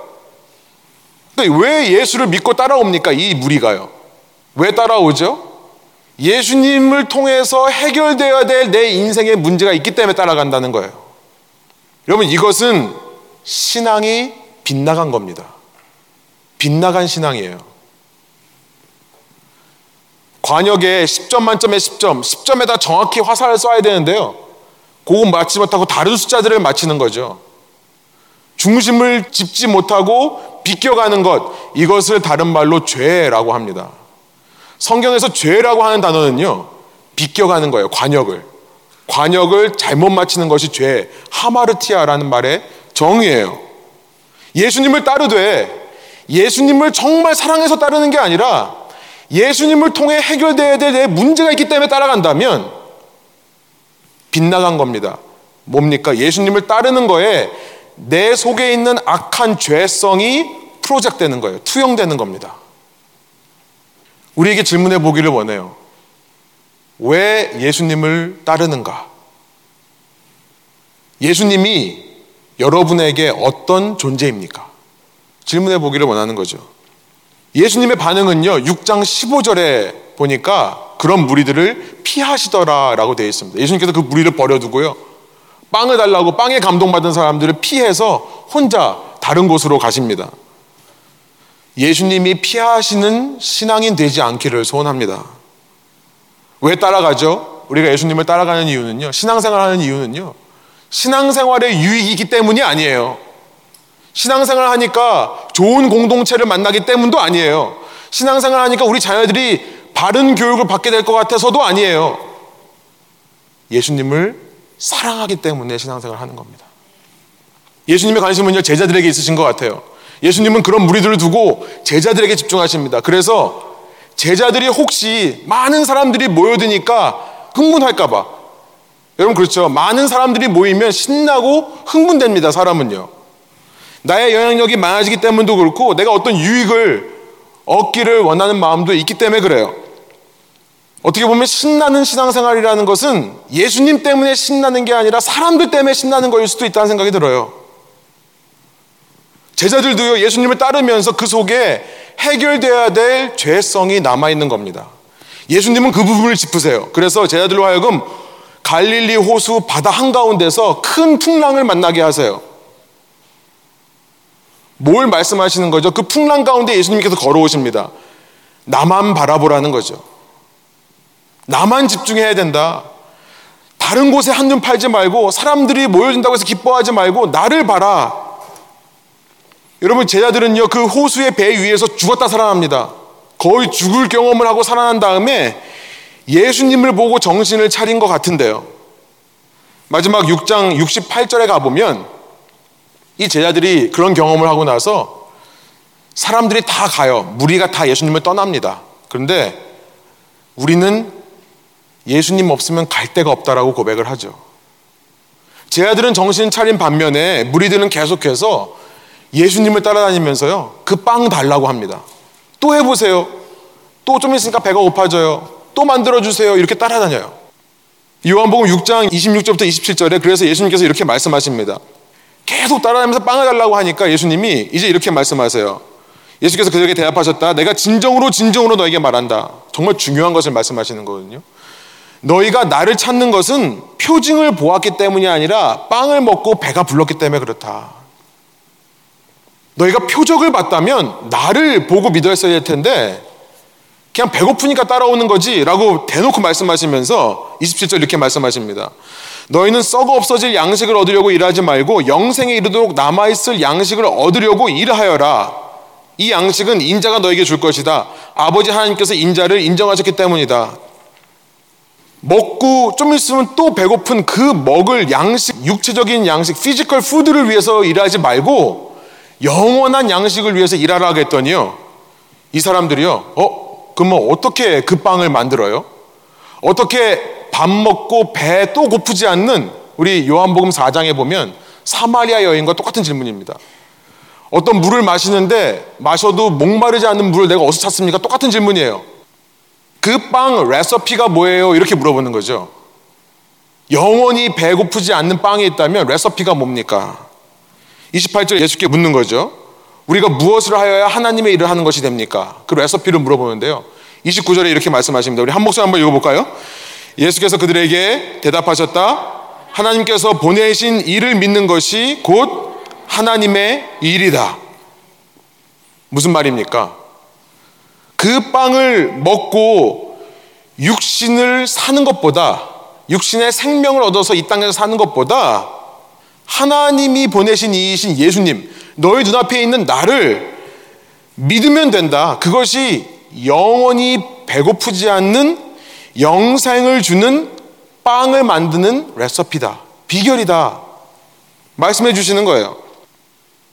왜 예수를 믿고 따라옵니까? 이 무리가요. 왜 따라오죠? 예수님을 통해서 해결되어야 될 내 인생의 문제가 있기 때문에 따라간다는 거예요. 여러분, 이것은 신앙이 빗나간 겁니다. 빗나간 신앙이에요. 관역에 10점 만점에 10점, 10점에다 정확히 화살을 쏴야 되는데요. 그거 맞지 못하고 다른 숫자들을 맞히는 거죠. 중심을 짚지 못하고 비껴가는 것, 이것을 다른 말로 죄라고 합니다. 성경에서 죄라고 하는 단어는요, 비껴가는 거예요, 관역을. 관역을 잘못 맞히는 것이 죄, 하마르티아라는 말의 정의예요. 예수님을 따르되 예수님을 정말 사랑해서 따르는 게 아니라 예수님을 통해 해결돼야 될 내 문제가 있기 때문에 따라간다면 빗나간 겁니다. 뭡니까? 예수님을 따르는 거에 내 속에 있는 악한 죄성이 프로젝트되는 거예요. 투영되는 겁니다. 우리에게 질문해 보기를 원해요. 왜 예수님을 따르는가? 예수님이 여러분에게 어떤 존재입니까? 질문해 보기를 원하는 거죠. 예수님의 반응은요, 6장 15절에 보니까 그런 무리들을 피하시더라 라고 되어 있습니다. 예수님께서 그 무리를 버려두고요. 빵을 달라고 빵에 감동받은 사람들을 피해서 혼자 다른 곳으로 가십니다. 예수님이 피하시는 신앙인 되지 않기를 소원합니다. 왜 따라가죠? 우리가 예수님을 따라가는 이유는요. 신앙생활 하는 이유는요. 신앙생활의 유익이기 때문이 아니에요. 신앙생활 하니까 좋은 공동체를 만나기 때문도 아니에요. 신앙생활 하니까 우리 자녀들이 바른 교육을 받게 될 것 같아서도 아니에요. 예수님을 사랑하기 때문에 신앙생활 하는 겁니다. 예수님의 관심은요, 제자들에게 있으신 것 같아요. 예수님은 그런 무리들을 두고 제자들에게 집중하십니다. 그래서 제자들이 혹시 많은 사람들이 모여드니까 흥분할까봐. 여러분, 그렇죠. 많은 사람들이 모이면 신나고 흥분됩니다, 사람은요. 나의 영향력이 많아지기 때문도 그렇고 내가 어떤 유익을 얻기를 원하는 마음도 있기 때문에 그래요. 어떻게 보면 신나는 신앙생활이라는 것은 예수님 때문에 신나는 게 아니라 사람들 때문에 신나는 거일 수도 있다는 생각이 들어요. 제자들도요, 예수님을 따르면서 그 속에 해결되어야 될 죄성이 남아있는 겁니다. 예수님은 그 부분을 짚으세요. 그래서 제자들로 하여금 갈릴리 호수 바다 한가운데서 큰 풍랑을 만나게 하세요. 뭘 말씀하시는 거죠? 그 풍랑 가운데 예수님께서 걸어오십니다. 나만 바라보라는 거죠. 나만 집중해야 된다. 다른 곳에 한눈 팔지 말고 사람들이 모여준다고 해서 기뻐하지 말고 나를 봐라. 여러분 제자들은요 그 호수의 배 위에서 죽었다 살아납니다. 거의 죽을 경험을 하고 살아난 다음에 예수님을 보고 정신을 차린 것 같은데요. 마지막 6장 68절에 가보면 이 제자들이 그런 경험을 하고 나서 사람들이 다 가요. 무리가 다 예수님을 떠납니다. 그런데 우리는 예수님 없으면 갈 데가 없다라고 고백을 하죠. 제자들은 정신 차린 반면에 무리들은 계속해서 예수님을 따라다니면서요. 그 빵 달라고 합니다. 또 해보세요. 또 좀 있으니까 배가 고파져요. 또 만들어주세요. 이렇게 따라다녀요. 요한복음 6장 26절부터 27절에 그래서 예수님께서 이렇게 말씀하십니다. 계속 따라다니면서 빵을 달라고 하니까 예수님이 이제 이렇게 말씀하세요. 예수께서 그들에게 대답하셨다. 내가 진정으로 진정으로 너에게 말한다. 정말 중요한 것을 말씀하시는 거거든요. 너희가 나를 찾는 것은 표징을 보았기 때문이 아니라 빵을 먹고 배가 불렀기 때문에 그렇다. 너희가 표적을 봤다면 나를 보고 믿었어야 될 텐데 그냥 배고프니까 따라오는 거지 라고 대놓고 말씀하시면서 27절 이렇게 말씀하십니다. 너희는 썩어 없어질 양식을 얻으려고 일하지 말고 영생에 이르도록 남아있을 양식을 얻으려고 일하여라. 이 양식은 인자가 너에게 줄 것이다. 아버지 하나님께서 인자를 인정하셨기 때문이다. 먹고 좀 있으면 또 배고픈 그 먹을 양식, 육체적인 양식, physical food를 위해서 일하지 말고 영원한 양식을 위해서 일하라 하셨더니요. 이 사람들이요. 어? 그러면 어떻게 그 빵을 만들어요? 어떻게 밥 먹고 배 또 고프지 않는 우리 요한복음 4장에 보면 사마리아 여인과 똑같은 질문입니다. 어떤 물을 마시는데 마셔도 목마르지 않는 물을 내가 어디서 찾습니까? 똑같은 질문이에요. 그 빵 레시피가 뭐예요? 이렇게 물어보는 거죠. 영원히 배고프지 않는 빵이 있다면 레시피가 뭡니까? 28절 예수께 묻는 거죠. 우리가 무엇을 하여야 하나님의 일을 하는 것이 됩니까? 그 레시피를 물어보는데요. 29절에 이렇게 말씀하십니다. 우리 한 목소리 한번 읽어볼까요? 예수께서 그들에게 대답하셨다. 하나님께서 보내신 일을 믿는 것이 곧 하나님의 일이다. 무슨 말입니까? 그 빵을 먹고 육신을 사는 것보다 육신의 생명을 얻어서 이 땅에서 사는 것보다 하나님이 보내신 이이신 예수님, 너희 눈앞에 있는 나를 믿으면 된다. 그것이 영원히 배고프지 않는 영생을 주는 빵을 만드는 레시피다. 비결이다. 말씀해 주시는 거예요.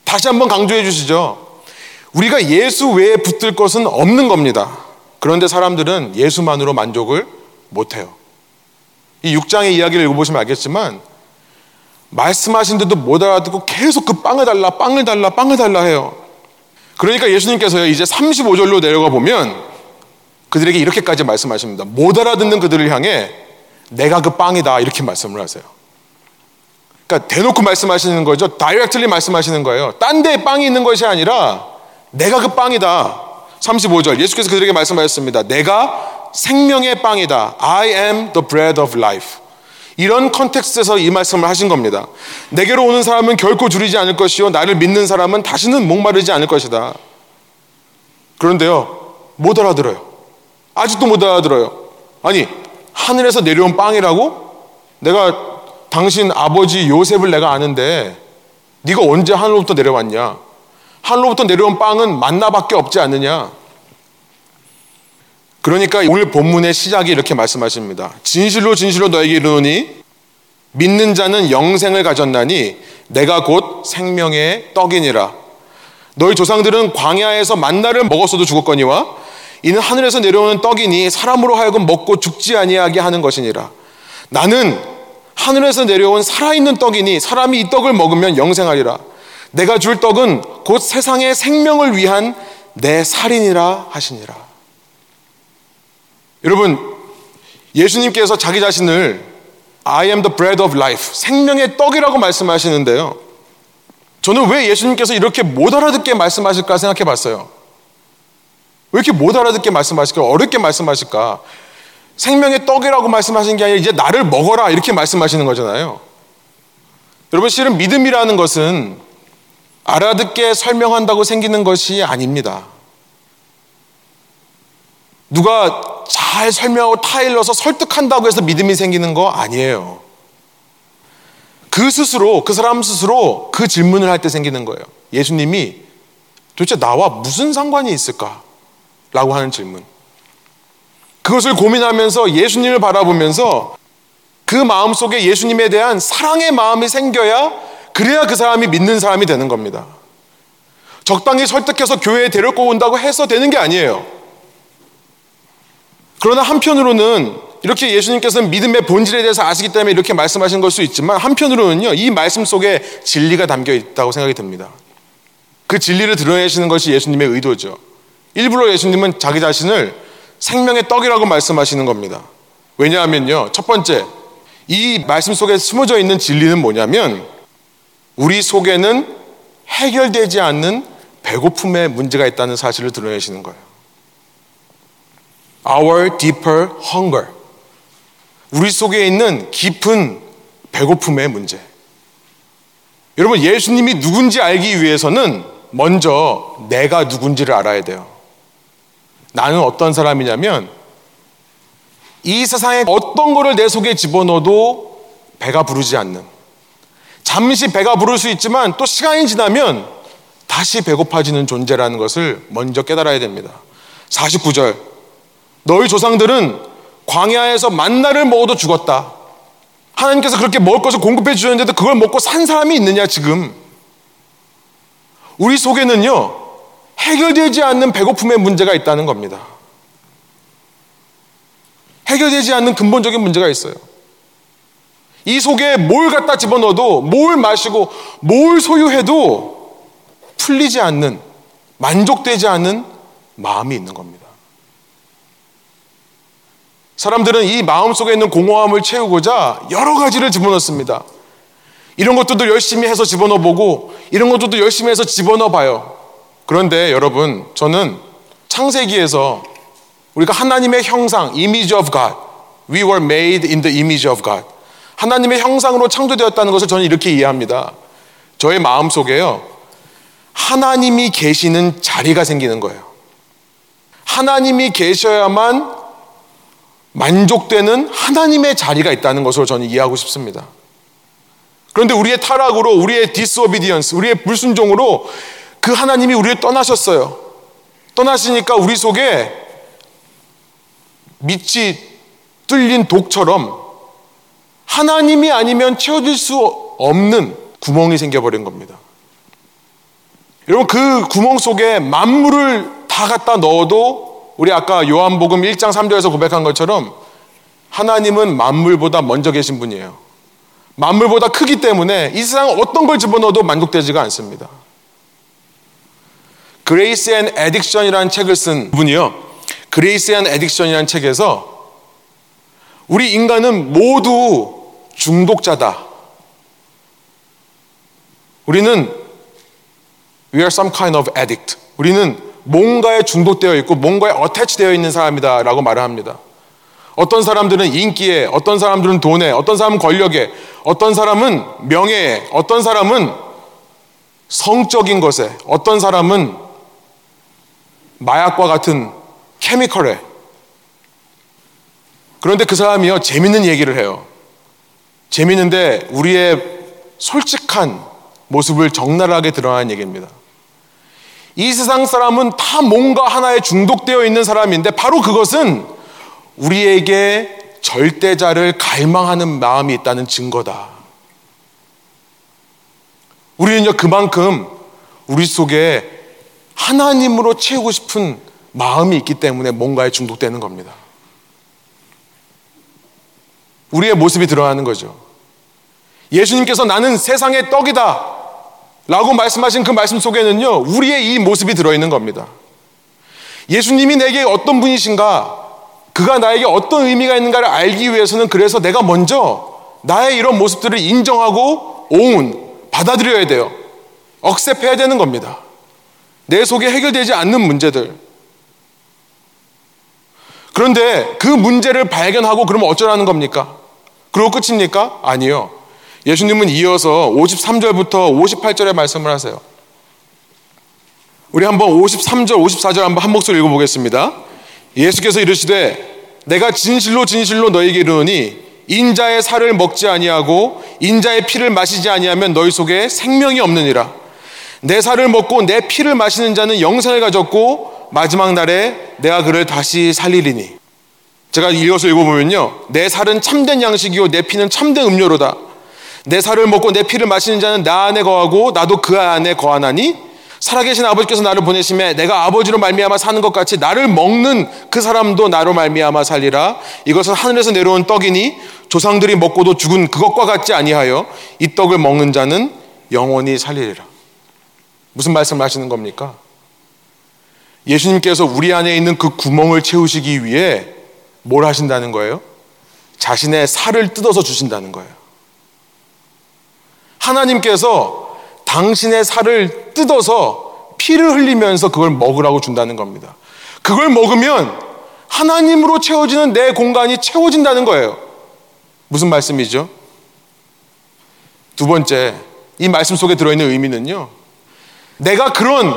다시 한번 강조해 주시죠. 우리가 예수 외에 붙들 것은 없는 겁니다. 그런데 사람들은 예수만으로 만족을 못해요. 이 6장의 이야기를 읽어보시면 알겠지만 말씀하신 데도 못 알아듣고 계속 그 빵을 달라, 빵을 달라, 빵을 달라 해요. 그러니까 예수님께서요, 이제 35절로 내려가 보면 그들에게 이렇게까지 말씀하십니다. 못 알아듣는 그들을 향해 내가 그 빵이다. 이렇게 말씀을 하세요. 그러니까 대놓고 말씀하시는 거죠. directly 말씀하시는 거예요. 딴 데에 빵이 있는 것이 아니라 내가 그 빵이다. 35절. 예수께서 그들에게 말씀하셨습니다. 내가 생명의 빵이다. I am the bread of life. 이런 context에서 이 말씀을 하신 겁니다. 내게로 오는 사람은 결코 줄이지 않을 것이요. 나를 믿는 사람은 다시는 목마르지 않을 것이다. 그런데요, 못 알아들어요. 아직도 못 알아들어요. 아니, 하늘에서 내려온 빵이라고? 내가 당신 아버지 요셉을 내가 아는데 네가 언제 하늘로부터 내려왔냐? 하늘로부터 내려온 빵은 만나밖에 없지 않느냐? 그러니까 오늘 본문의 시작이 이렇게 말씀하십니다. 진실로 진실로 너에게 이르노니 믿는 자는 영생을 가졌나니 내가 곧 생명의 떡이니라. 너희 조상들은 광야에서 만나를 먹었어도 죽었거니와 이는 하늘에서 내려오는 떡이니 사람으로 하여금 먹고 죽지 아니하게 하는 것이니라. 나는 하늘에서 내려온 살아있는 떡이니 사람이 이 떡을 먹으면 영생하리라. 내가 줄 떡은 곧 세상의 생명을 위한 내 살인이라 하시니라. 여러분, 예수님께서 자기 자신을 I am the bread of life, 생명의 떡이라고 말씀하시는데요. 저는 왜 예수님께서 이렇게 못 알아듣게 말씀하실까 생각해 봤어요. 왜 이렇게 못 알아듣게 말씀하실까? 어렵게 말씀하실까? 생명의 떡이라고 말씀하신 게 아니라 이제 나를 먹어라 이렇게 말씀하시는 거잖아요. 여러분 실은 믿음이라는 것은 알아듣게 설명한다고 생기는 것이 아닙니다. 누가 잘 설명하고 타일러서 설득한다고 해서 믿음이 생기는 거 아니에요. 그 스스로, 그 사람 스스로 그 질문을 할 때 생기는 거예요. 예수님이 도대체 나와 무슨 상관이 있을까? 라고 하는 질문. 그것을 고민하면서 예수님을 바라보면서 그 마음 속에 예수님에 대한 사랑의 마음이 생겨야 그래야 그 사람이 믿는 사람이 되는 겁니다. 적당히 설득해서 교회에 데려고 온다고 해서 되는 게 아니에요. 그러나 한편으로는 이렇게 예수님께서는 믿음의 본질에 대해서 아시기 때문에 이렇게 말씀하신 걸 수 있지만 한편으로는요, 이 말씀 속에 진리가 담겨 있다고 생각이 듭니다. 그 진리를 드러내시는 것이 예수님의 의도죠. 일부러 예수님은 자기 자신을 생명의 떡이라고 말씀하시는 겁니다. 왜냐하면요, 첫 번째, 이 말씀 속에 숨어져 있는 진리는 뭐냐면, 우리 속에는 해결되지 않는 배고픔의 문제가 있다는 사실을 드러내시는 거예요. Our deeper hunger. 우리 속에 있는 깊은 배고픔의 문제. 여러분, 예수님이 누군지 알기 위해서는 먼저 내가 누군지를 알아야 돼요. 나는 어떤 사람이냐면 이 세상에 어떤 거를 내 속에 집어넣어도 배가 부르지 않는 잠시 배가 부를 수 있지만 또 시간이 지나면 다시 배고파지는 존재라는 것을 먼저 깨달아야 됩니다. 49절 너희 조상들은 광야에서 만나를 먹어도 죽었다. 하나님께서 그렇게 먹을 것을 공급해 주셨는데도 그걸 먹고 산 사람이 있느냐 지금. 우리 속에는요 해결되지 않는 배고픔의 문제가 있다는 겁니다. 해결되지 않는 근본적인 문제가 있어요. 이 속에 뭘 갖다 집어넣어도 뭘 마시고 뭘 소유해도 풀리지 않는 만족되지 않는 마음이 있는 겁니다. 사람들은 이 마음 속에 있는 공허함을 채우고자 여러 가지를 집어넣습니다. 이런 것들도 열심히 해서 집어넣어 보고 이런 것들도 열심히 해서 집어넣어 봐요. 그런데 여러분, 저는 창세기에서 우리가 하나님의 형상, image of God, we were made in the image of God. 하나님의 형상으로 창조되었다는 것을 저는 이렇게 이해합니다. 저의 마음 속에요. 하나님이 계시는 자리가 생기는 거예요. 하나님이 계셔야만 만족되는 하나님의 자리가 있다는 것으로 저는 이해하고 싶습니다. 그런데 우리의 타락으로, 우리의 disobedience, 우리의 불순종으로 그 하나님이 우리를 떠나셨어요. 떠나시니까 우리 속에 밑이 뚫린 독처럼 하나님이 아니면 채워질 수 없는 구멍이 생겨버린 겁니다. 여러분, 그 구멍 속에 만물을 다 갖다 넣어도 우리 아까 요한복음 1장 3절에서 고백한 것처럼 하나님은 만물보다 먼저 계신 분이에요. 만물보다 크기 때문에 이 세상 어떤 걸 집어넣어도 만족되지가 않습니다. Grace and Addiction이라는 책을 쓴 분이요. Grace and Addiction이라는 책에서 우리 인간은 모두 중독자다. 우리는 we are some kind of addict. 우리는 뭔가에 중독되어 있고 뭔가에 attach되어 있는 사람이다라고 말을 합니다. 어떤 사람들은 인기에, 어떤 사람들은 돈에, 어떤 사람은 권력에, 어떤 사람은 명예에, 어떤 사람은 성적인 것에, 어떤 사람은 마약과 같은 케미컬에. 그런데 그 사람이요, 재밌는 얘기를 해요. 재밌는데 우리의 솔직한 모습을 적나라하게 드러나는 얘기입니다. 이 세상 사람은 다 뭔가 하나에 중독되어 있는 사람인데 바로 그것은 우리에게 절대자를 갈망하는 마음이 있다는 증거다. 우리는요, 그만큼 우리 속에 하나님으로 채우고 싶은 마음이 있기 때문에 뭔가에 중독되는 겁니다. 우리의 모습이 드러나는 거죠. 예수님께서 나는 세상의 떡이다. 라고 말씀하신 그 말씀 속에는요, 우리의 이 모습이 들어있는 겁니다. 예수님이 내게 어떤 분이신가, 그가 나에게 어떤 의미가 있는가를 알기 위해서는 그래서 내가 먼저 나의 이런 모습들을 인정하고 오운, 받아들여야 돼요. 억셉해야 되는 겁니다. 내 속에 해결되지 않는 문제들. 그런데 그 문제를 발견하고 그러면 어쩌라는 겁니까? 그러고 끝입니까? 아니요. 예수님은 이어서 53절부터 58절의 말씀을 하세요. 우리 한번 53절, 54절 한번 한 목소리 읽어보겠습니다. 예수께서 이르시되 내가 진실로 진실로 너에게 이르노니 인자의 살을 먹지 아니하고 인자의 피를 마시지 아니하면 너희 속에 생명이 없느니라. 내 살을 먹고 내 피를 마시는 자는 영생을 가졌고 마지막 날에 내가 그를 다시 살리리니. 제가 이것을 읽어보면요. 내 살은 참된 양식이요 내 피는 참된 음료로다. 내 살을 먹고 내 피를 마시는 자는 나 안에 거하고 나도 그 안에 거하나니 살아계신 아버지께서 나를 보내심에 내가 아버지로 말미암아 사는 것 같이 나를 먹는 그 사람도 나로 말미암아 살리라 이것은 하늘에서 내려온 떡이니 조상들이 먹고도 죽은 그것과 같지 아니하여 이 떡을 먹는 자는 영원히 살리리라 무슨 말씀을 하시는 겁니까? 예수님께서 우리 안에 있는 그 구멍을 채우시기 위해 뭘 하신다는 거예요? 자신의 살을 뜯어서 주신다는 거예요. 하나님께서 당신의 살을 뜯어서 피를 흘리면서 그걸 먹으라고 준다는 겁니다. 그걸 먹으면 하나님으로 채워지는 내 공간이 채워진다는 거예요. 무슨 말씀이죠? 두 번째, 이 말씀 속에 들어있는 의미는요. 내가 그런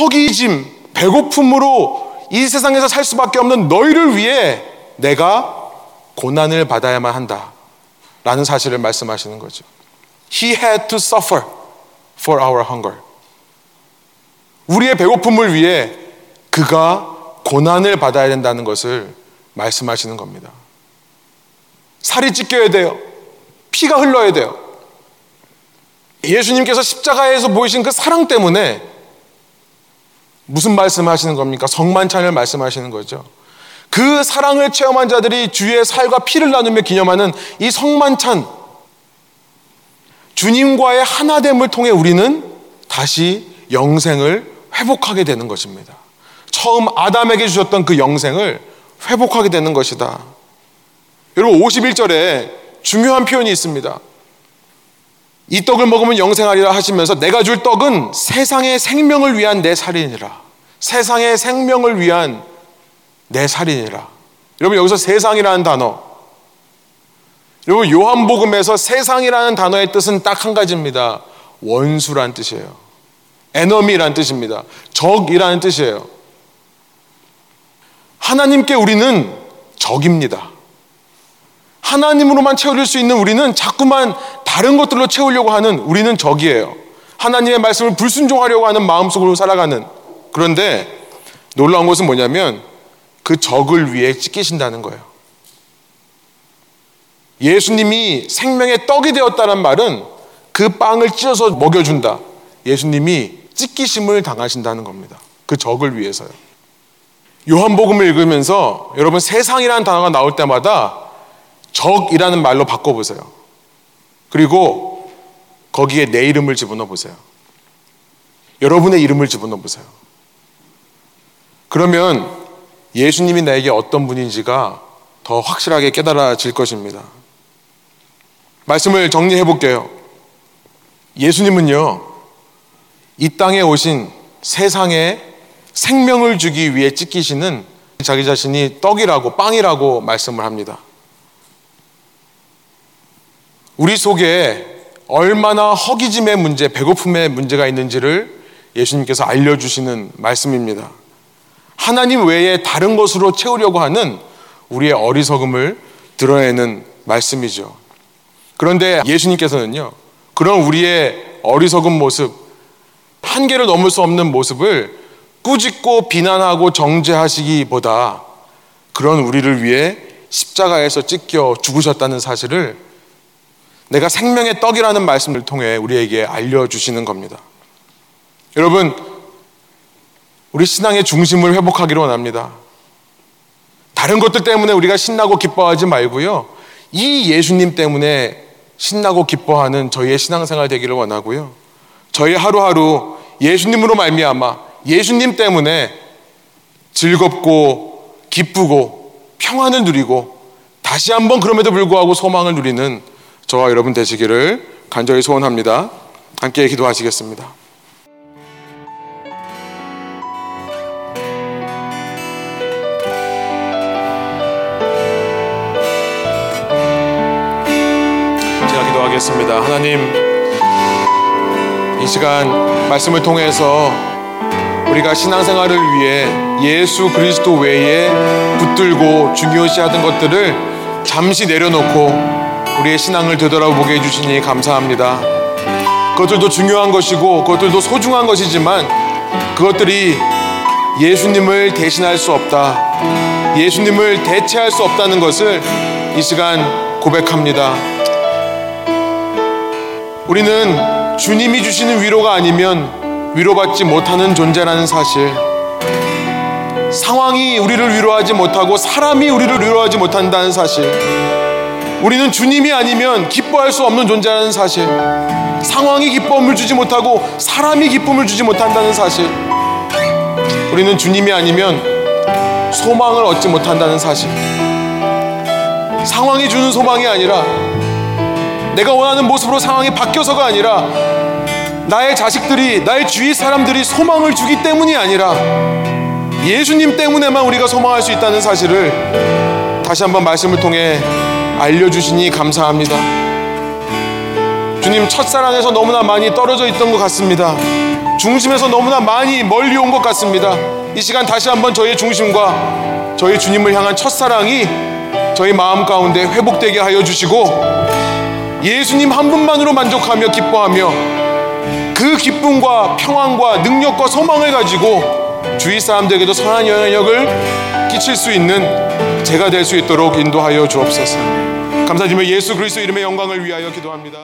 허기짐, 배고픔으로 이 세상에서 살 수밖에 없는 너희를 위해 내가 고난을 받아야만 한다. 라는 사실을 말씀하시는 거죠. He had to suffer for our hunger. 우리의 배고픔을 위해 그가 고난을 받아야 된다는 것을 말씀하시는 겁니다. 살이 찢겨야 돼요. 피가 흘러야 돼요. 예수님께서 십자가에서 보이신 그 사랑 때문에 무슨 말씀 하시는 겁니까? 성만찬을 말씀하시는 거죠. 그 사랑을 체험한 자들이 주의 살과 피를 나누며 기념하는 이 성만찬 주님과의 하나됨을 통해 우리는 다시 영생을 회복하게 되는 것입니다. 처음 아담에게 주셨던 그 영생을 회복하게 되는 것이다. 여러분 51절에 중요한 표현이 있습니다. 이 떡을 먹으면 영생하리라 하시면서 내가 줄 떡은 세상의 생명을 위한 내 살인이라. 세상의 생명을 위한 내 살인이라. 여러분 여기서 세상이라는 단어. 여러분 요한복음에서 세상이라는 단어의 뜻은 딱 한 가지입니다. 원수란 뜻이에요. 에너미란 뜻입니다. 적이라는 뜻이에요. 하나님께 우리는 적입니다. 하나님으로만 채울 수 있는 우리는 자꾸만 다른 것들로 채우려고 하는 우리는 적이에요. 하나님의 말씀을 불순종하려고 하는 마음속으로 살아가는. 그런데 놀라운 것은 뭐냐면 그 적을 위해 찢기신다는 거예요. 예수님이 생명의 떡이 되었다는 말은 그 빵을 찢어서 먹여준다. 예수님이 찢기심을 당하신다는 겁니다. 그 적을 위해서요. 요한복음을 읽으면서 여러분 세상이라는 단어가 나올 때마다 적이라는 말로 바꿔보세요. 그리고 거기에 내 이름을 집어넣어 보세요. 여러분의 이름을 집어넣어 보세요. 그러면 예수님이 나에게 어떤 분인지가 더 확실하게 깨달아질 것입니다. 말씀을 정리해 볼게요. 예수님은요, 이 땅에 오신 세상에 생명을 주기 위해 찢기시는 자기 자신이 떡이라고 빵이라고 말씀을 합니다. 우리 속에 얼마나 허기짐의 문제, 배고픔의 문제가 있는지를 예수님께서 알려주시는 말씀입니다. 하나님 외에 다른 것으로 채우려고 하는 우리의 어리석음을 드러내는 말씀이죠. 그런데 예수님께서는요, 그런 우리의 어리석은 모습, 한계를 넘을 수 없는 모습을 꾸짖고 비난하고 정죄하시기보다 그런 우리를 위해 십자가에서 찢겨 죽으셨다는 사실을 내가 생명의 떡이라는 말씀을 통해 우리에게 알려주시는 겁니다. 여러분, 우리 신앙의 중심을 회복하기를 원합니다. 다른 것들 때문에 우리가 신나고 기뻐하지 말고요. 이 예수님 때문에 신나고 기뻐하는 저희의 신앙생활 되기를 원하고요. 저희 하루하루 예수님으로 말미암아 예수님 때문에 즐겁고 기쁘고 평안을 누리고 다시 한번 그럼에도 불구하고 소망을 누리는 저와 여러분 되시기를 간절히 소원합니다. 함께 기도하시겠습니다. 기도하겠습니다. 하나님, 이 시간 말씀을 통해서 우리가 신앙생활을 위해 예수 그리스도 외에 붙들고 중요시하던 것들을 잠시 내려놓고 우리의 신앙을 되돌아보게 해주시니 감사합니다. 그것들도 중요한 것이고 그것들도 소중한 것이지만 그것들이 예수님을 대신할 수 없다. 예수님을 대체할 수 없다는 것을 이 시간 고백합니다. 우리는 주님이 주시는 위로가 아니면 위로받지 못하는 존재라는 사실. 상황이 우리를 위로하지 못하고 사람이 우리를 위로하지 못한다는 사실. 우리는 주님이 아니면 기뻐할 수 없는 존재라는 사실. 상황이 기쁨을 주지 못하고 사람이 기쁨을 주지 못한다는 사실. 우리는 주님이 아니면 소망을 얻지 못한다는 사실. 상황이 주는 소망이 아니라 내가 원하는 모습으로 상황이 바뀌어서가 아니라 나의 자식들이 나의 주위 사람들이 소망을 주기 때문이 아니라 예수님 때문에만 우리가 소망할 수 있다는 사실을 다시 한번 말씀을 통해 알려주시니 감사합니다. 주님 첫사랑에서 너무나 많이 떨어져 있던 것 같습니다. 중심에서 너무나 많이 멀리 온 것 같습니다. 이 시간 다시 한번 저의 중심과 저희 주님을 향한 첫사랑이 저희 마음 가운데 회복되게 하여 주시고 예수님 한 분만으로 만족하며 기뻐하며 그 기쁨과 평안과 능력과 소망을 가지고 주위 사람들에게도 선한 영향력을 끼칠 수 있는 제가 될 수 있도록 인도하여 주옵소서. 감사드리며 예수 그리스도 이름의 영광을 위하여 기도합니다.